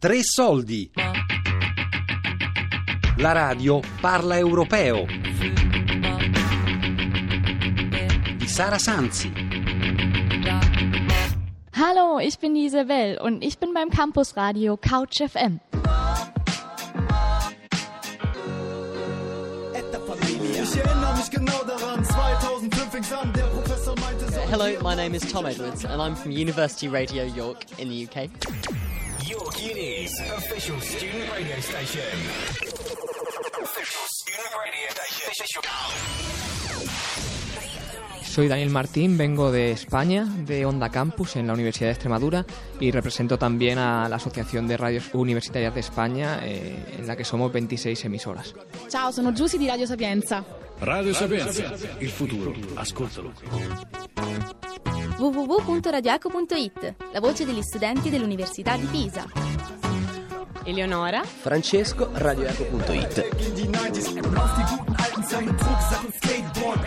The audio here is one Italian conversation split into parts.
Tre soldi. La radio parla europeo. Di Sara Sanzi. Hallo, ich bin die Isabel und ich bin beim Campusradio Couch FM. Ich erinnere mich daran, 2005 fing's an, der Professor meinte so. Hello, my name is Tom Edwards, and I'm from University Radio York in the UK. Official student radio station. Official student radio station. Soy Daniel Martín, vengo de España, de Onda Campus en la Universidad de Extremadura y represento también a la Asociación de Radios Universitarias de España, eh, en la que somos 26 emisoras. Ciao, sono Giusy di Radio Sapienza. Radio Sapienza, il futuro, ascoltalo. www.radioeco.it, la voce degli studenti dell'Università di Pisa. Eleonora. Francesco, radioeco.it. In die 90s, auf die guten alten Zeiten mit Rucksack und Skateboard.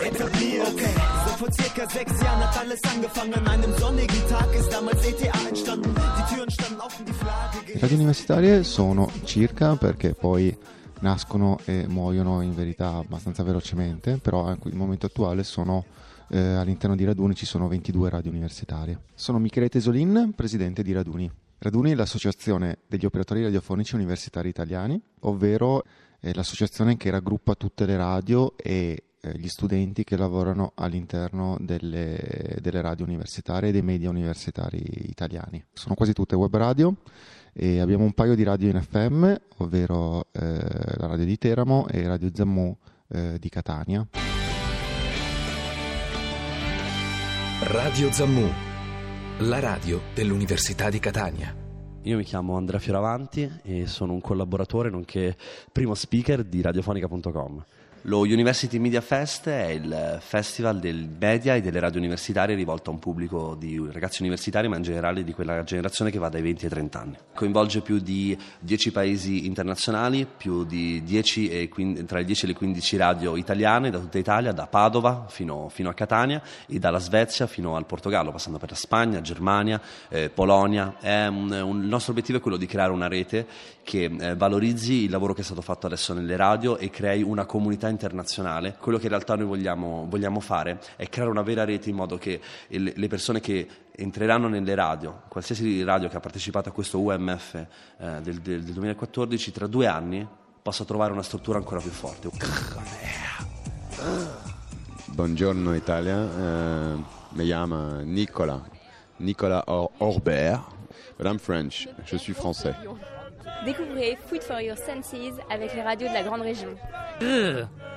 Etabliert. Okay, so vor circa sechs Jahren hat alles angefangen. An einem sonnigen Tag ist damals ETA entstanden. Die Türen standen offen, die Flagge. Le radio universitarie sono circa perché poi nascono e muoiono in verità abbastanza velocemente, però al momento attuale sono eh, all'interno di Raduni ci sono 22 radio universitarie. Sono Michele Tesolin, presidente di Raduni. Raduni è l'associazione degli operatori radiofonici universitari italiani, ovvero l'associazione che raggruppa tutte le radio e eh, gli studenti che lavorano all'interno delle, delle radio universitarie e dei media universitari italiani. Sono quasi tutte web radio e abbiamo un paio di radio in FM, ovvero eh, la radio di Teramo e Radio Zammu eh, di Catania. Radio Zammu, la radio dell'Università di Catania. Io mi chiamo Andrea Fioravanti e sono un collaboratore nonché primo speaker di radiofonica.com. Lo University Media Fest è il festival del media e delle radio universitarie rivolto a un pubblico di ragazzi universitari, ma in generale di quella generazione che va dai 20 ai 30 anni. Coinvolge più di 10 paesi internazionali, più di 10 e 15, tra le 10 e le 15 radio italiane da tutta Italia, da Padova fino, fino a Catania e dalla Svezia fino al Portogallo, passando per la Spagna, Germania, eh, Polonia. Un, un, il nostro obiettivo è quello di creare una rete che eh, valorizzi il lavoro che è stato fatto adesso nelle radio e crei una comunità internazionale. Quello che in realtà noi vogliamo, vogliamo fare è creare una vera rete in modo che le persone che entreranno nelle radio, qualsiasi radio che ha partecipato a questo UMF eh, del, del, del 2014, tra due anni possa trovare una struttura ancora più forte. Buongiorno Italia, eh, mi chiamo Nicola, Nicola Or- Orbert, but French, je suis français. Découvrez Food for Your Senses avec les radios de la Grande Région.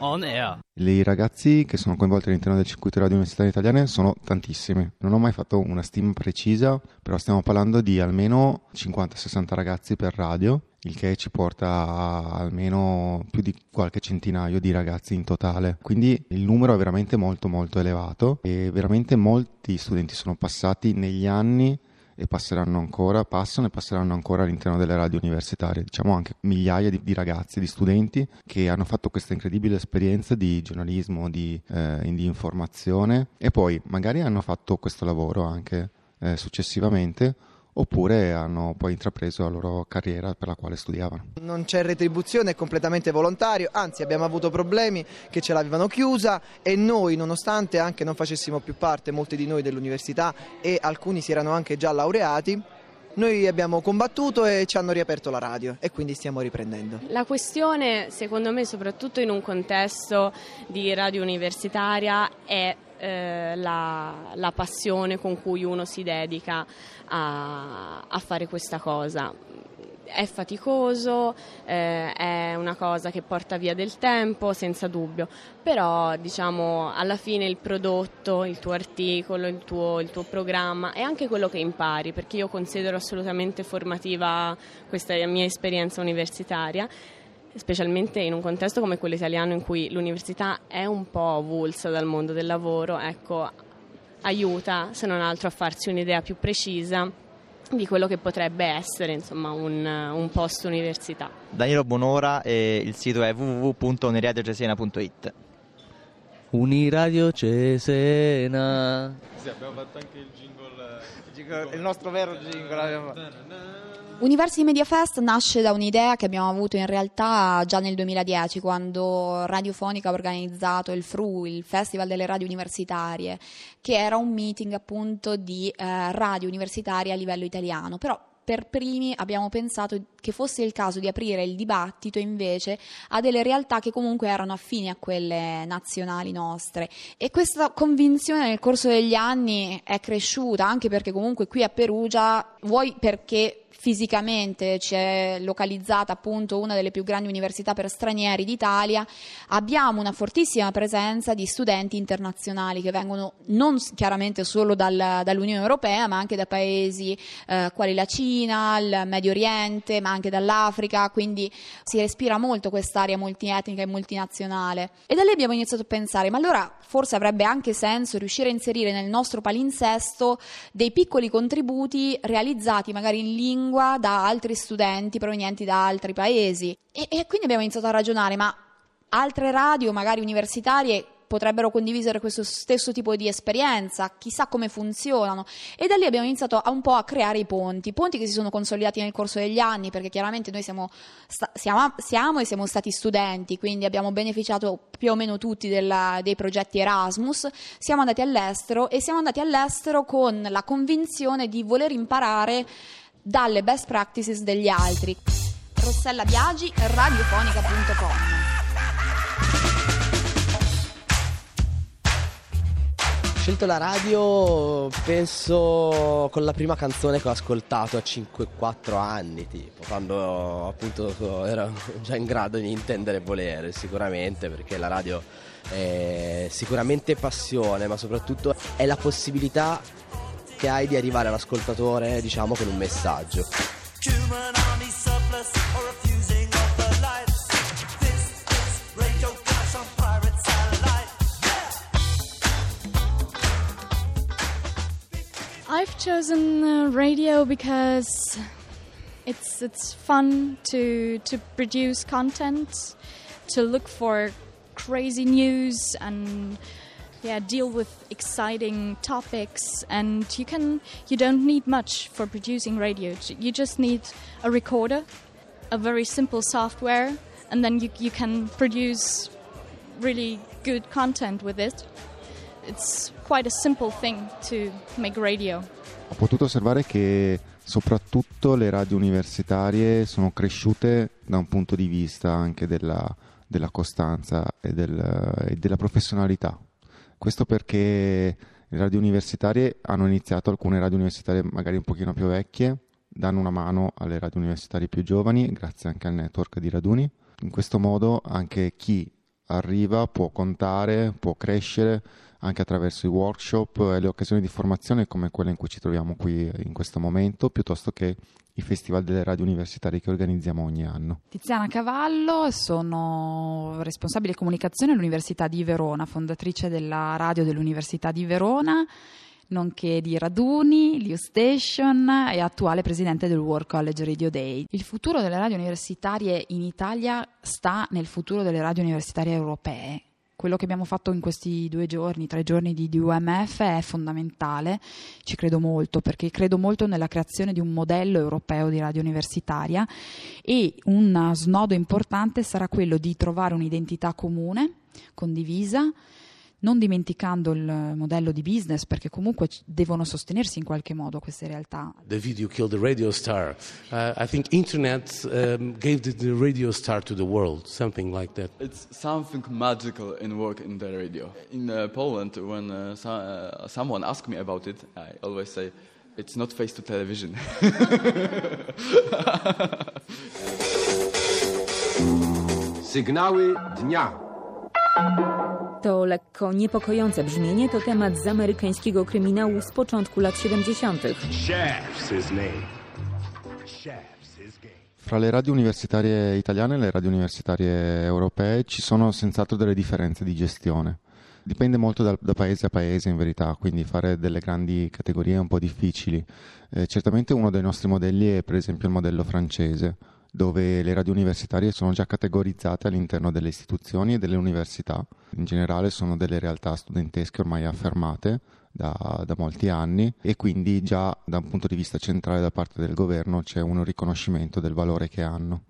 on air. I ragazzi che sono coinvolti all'interno del circuito radio universitario italiane sono tantissimi. Non ho mai fatto una stima precisa, però stiamo parlando di almeno 50-60 ragazzi per radio, il che ci porta a almeno più di qualche centinaio di ragazzi in totale. Quindi il numero è veramente molto molto elevato e veramente molti studenti sono passati negli anni e passeranno ancora, passano e passeranno ancora all'interno delle radio universitarie. Diciamo anche migliaia di, di ragazzi, di studenti che hanno fatto questa incredibile esperienza di giornalismo, di, eh, di informazione e poi magari hanno fatto questo lavoro anche eh, successivamente oppure hanno poi intrapreso la loro carriera per la quale studiavano. Non c'è retribuzione, è completamente volontario, anzi abbiamo avuto problemi che ce l'avevano chiusa e noi nonostante anche non facessimo più parte, molti di noi dell'università e alcuni si erano anche già laureati, noi abbiamo combattuto e ci hanno riaperto la radio e quindi stiamo riprendendo. La questione, secondo me, soprattutto in un contesto di radio universitaria, è eh, la, la, passione con cui uno si dedica a, a fare questa cosa. È faticoso, eh, è una cosa che porta via del tempo, senza dubbio, però diciamo alla fine il prodotto, il tuo articolo, il tuo, il tuo programma è anche quello che impari, perché io considero assolutamente formativa questa mia esperienza universitaria specialmente in un contesto come quello italiano in cui l'università è un po' avulsa dal mondo del lavoro, ecco, aiuta se non altro a farsi un'idea più precisa di quello che potrebbe essere insomma, un, un post università. Danilo Bonora e il sito è www.neradiogesena.it Uniradio Cesena. Sì, abbiamo fatto anche il jingle, il nostro vero jingle. University Media Fest nasce da un'idea che abbiamo avuto in realtà già nel 2010 quando Radiofonica ha organizzato il FRU, il Festival delle Radio Universitarie, che era un meeting appunto di eh, radio universitarie a livello italiano, però per primi abbiamo pensato che fosse il caso di aprire il dibattito invece a delle realtà che comunque erano affini a quelle nazionali nostre. E questa convinzione nel corso degli anni è cresciuta anche perché comunque qui a Perugia vuoi perché fisicamente c'è localizzata appunto una delle più grandi università per stranieri d'Italia, abbiamo una fortissima presenza di studenti internazionali che vengono non chiaramente solo dal, dall'Unione Europea, ma anche da paesi eh, quali la Cina, il Medio Oriente, ma anche dall'Africa, quindi si respira molto quest'area multietnica e multinazionale. E da lì abbiamo iniziato a pensare, ma allora forse avrebbe anche senso riuscire a inserire nel nostro palinsesto dei piccoli contributi realizzati magari in lingua lingua da altri studenti provenienti da altri paesi. E, e quindi abbiamo iniziato a ragionare, ma altre radio, magari universitarie, potrebbero condividere questo stesso tipo di esperienza, chissà come funzionano. E da lì abbiamo iniziato a un po' a creare i ponti, ponti che si sono consolidati nel corso degli anni, perché chiaramente noi siamo, siamo, siamo e siamo stati studenti, quindi abbiamo beneficiato più o meno tutti della, dei progetti Erasmus, siamo andati all'estero e siamo andati all'estero con la convinzione di voler imparare dalle best practices degli altri. Rossella Biagi, radiofonica.com. Ho scelto la radio penso con la prima canzone che ho ascoltato a 5-4 anni, tipo, quando appunto ero già in grado di intendere volere, sicuramente, perché la radio è sicuramente passione, ma soprattutto è la possibilità che hai di arrivare all'ascoltatore, diciamo, con un messaggio. I've chosen uh, radio because it's it's fun to to produce content, to look for crazy news and yeah deal with exciting topics and you can you don't need much for producing radio. You just need a recorder a very simple software and then you, you can produce really good content with it. It's quite a simple thing to make radio. Ho potuto osservare che soprattutto le radio universitarie sono cresciute da un punto di vista anche della, della costanza e, del, e della professionalità questo perché le radio universitarie hanno iniziato, alcune radio universitarie magari un pochino più vecchie, danno una mano alle radio universitarie più giovani, grazie anche al network di raduni. In questo modo anche chi arriva può contare, può crescere anche attraverso i workshop e le occasioni di formazione come quelle in cui ci troviamo qui in questo momento, piuttosto che i festival delle radio universitarie che organizziamo ogni anno. Tiziana Cavallo, sono responsabile comunicazione all'Università di Verona, fondatrice della radio dell'Università di Verona nonché di Raduni, Liu Station e attuale presidente del World College Radio Day. Il futuro delle radio universitarie in Italia sta nel futuro delle radio universitarie europee quello che abbiamo fatto in questi due giorni, tre giorni di, di UMF è fondamentale, ci credo molto perché credo molto nella creazione di un modello europeo di radio universitaria e un snodo importante sarà quello di trovare un'identità comune, condivisa, non dimenticando il modello di business perché comunque devono sostenersi in qualche modo queste realtà. The video killed the radio star. Uh, I think internet um, gave the, the, radio star to the world, something like that. It's something magical in work in the radio. In uh, Poland, when uh, so, uh, someone asks me about it, I always say, it's not face to television. Sygnały dnia. To lekko niepokojące brzmienie to temat z amerykańskiego kryminału z początku lat 70. Fra le radio universitarie italiane e le radio universitarie europee ci sono senz'altro delle differenze di gestione. Dipende molto da, da, paese a paese in verità, quindi fare delle grandi categorie è un po' difficili. Eh, certamente uno dei nostri modelli è per esempio il modello francese, dove le radio universitarie sono già categorizzate all'interno delle istituzioni e delle università. In generale sono delle realtà studentesche ormai affermate da, da, molti anni e quindi già da un punto di vista centrale da parte del governo c'è un riconoscimento del valore che hanno.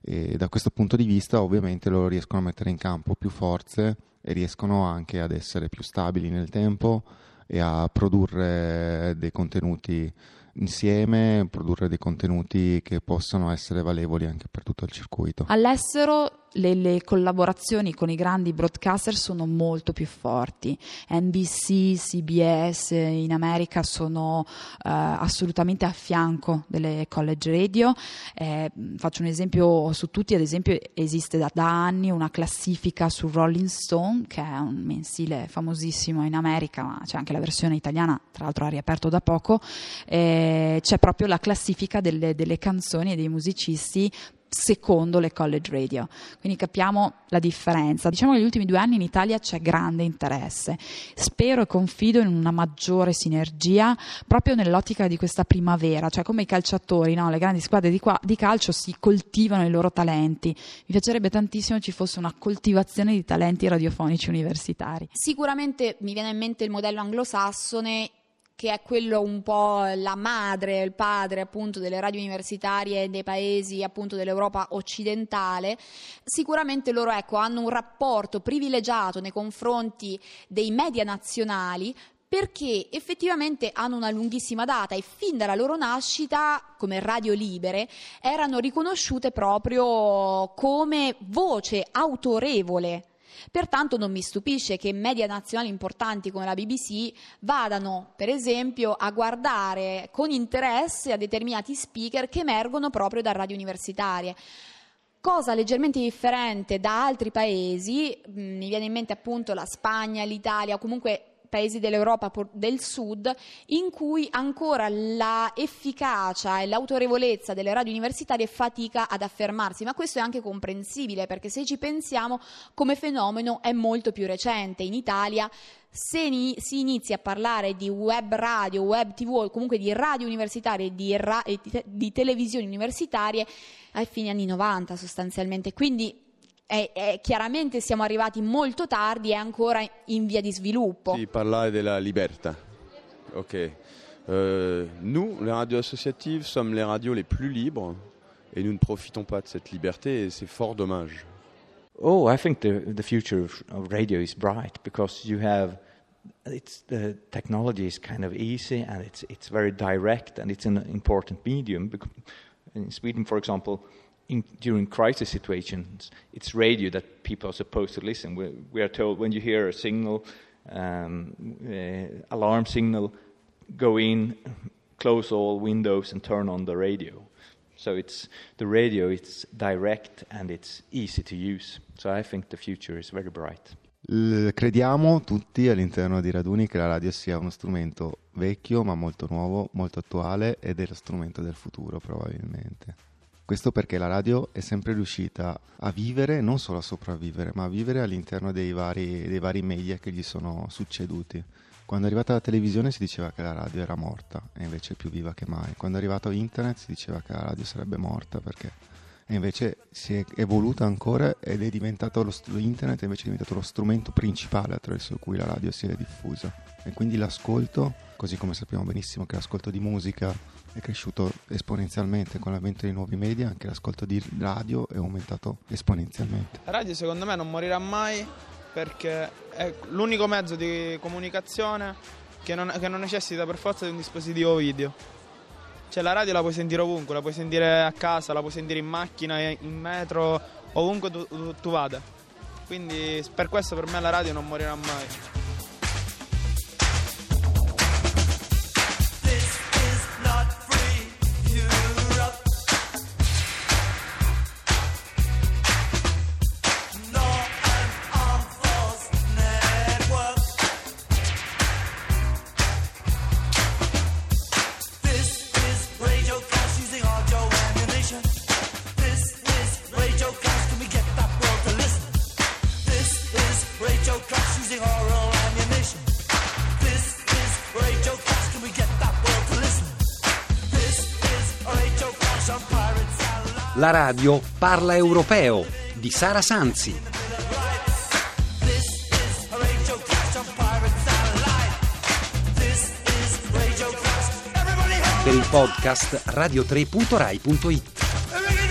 E da questo punto di vista ovviamente loro riescono a mettere in campo più forze e riescono anche ad essere più stabili nel tempo e a produrre dei contenuti insieme, produrre dei contenuti che possano essere valevoli anche per tutto il circuito. All'estero le, le, collaborazioni con i grandi broadcaster sono molto più forti. NBC, CBS in America sono eh, assolutamente a fianco delle college radio. Eh, faccio un esempio su tutti, ad esempio esiste da, da, anni una classifica su Rolling Stone, che è un mensile famosissimo in America, ma c'è anche la versione italiana, tra l'altro ha riaperto da poco. Eh, c'è proprio la classifica delle, delle canzoni e dei musicisti secondo le college radio. Quindi capiamo la differenza. Diciamo che negli ultimi due anni in Italia c'è grande interesse. Spero e confido in una maggiore sinergia proprio nell'ottica di questa primavera, cioè come i calciatori, no? le grandi squadre di, qua, di calcio si coltivano i loro talenti. Mi piacerebbe tantissimo ci fosse una coltivazione di talenti radiofonici universitari. Sicuramente mi viene in mente il modello anglosassone che è quello un po' la madre, il padre appunto delle radio universitarie dei paesi appunto dell'Europa occidentale, sicuramente loro ecco, hanno un rapporto privilegiato nei confronti dei media nazionali perché effettivamente hanno una lunghissima data e fin dalla loro nascita come radio libere erano riconosciute proprio come voce autorevole Pertanto non mi stupisce che media nazionali importanti come la BBC vadano, per esempio, a guardare con interesse a determinati speaker che emergono proprio da radio universitarie. Cosa leggermente differente da altri paesi, mm, mi viene in mente appunto la Spagna, l'Italia, comunque paesi dell'Europa del Sud, in cui ancora la efficacia e l'autorevolezza delle radio universitarie fatica ad affermarsi, ma questo è anche comprensibile perché se ci pensiamo come fenomeno è molto più recente. In Italia se ni- si inizia a parlare di web radio, web tv o comunque di radio universitarie di, ra- di, te- di televisioni universitarie ai fine anni 90 sostanzialmente. Quindi è, è, chiaramente siamo arrivati molto tardi e ancora in via di sviluppo. Sì, parlare della libertà. Ok. Euh, nous, les radios associatives, sommes les radios les plus libres et nous ne profitons pas de cette liberté et c'est fort dommage. Oh, I think the, the future of, of radio is bright because you have it's the technology is kind of easy and it's it's very direct and it's an important medium. In Sweden, for example, in, during crisis situations, it's radio that people are supposed to listen. We, we are told when you hear a signal, um, uh, alarm signal, go in, close all windows, and turn on the radio. So it's the radio. It's direct and it's easy to use. So I think the future is very bright. crediamo tutti all'interno di Raduni che la radio sia uno strumento vecchio ma molto nuovo, molto attuale ed è lo strumento del futuro probabilmente. Questo perché la radio è sempre riuscita a vivere, non solo a sopravvivere, ma a vivere all'interno dei vari, dei vari media che gli sono succeduti. Quando è arrivata la televisione si diceva che la radio era morta e invece è più viva che mai. Quando è arrivato internet si diceva che la radio sarebbe morta perché e invece si è evoluta ancora ed è diventato lo internet è diventato lo strumento principale attraverso cui la radio si è diffusa e quindi l'ascolto, così come sappiamo benissimo che l'ascolto di musica è cresciuto esponenzialmente con l'avvento dei nuovi media, anche l'ascolto di radio è aumentato esponenzialmente. La radio secondo me non morirà mai perché è l'unico mezzo di comunicazione che non, che non necessita per forza di un dispositivo video. Cioè la radio la puoi sentire ovunque, la puoi sentire a casa, la puoi sentire in macchina, in metro, ovunque tu, tu, tu vada. Quindi per questo per me la radio non morirà mai. La radio parla europeo di Sara Sanzi. Per il podcast radio3.rai.it.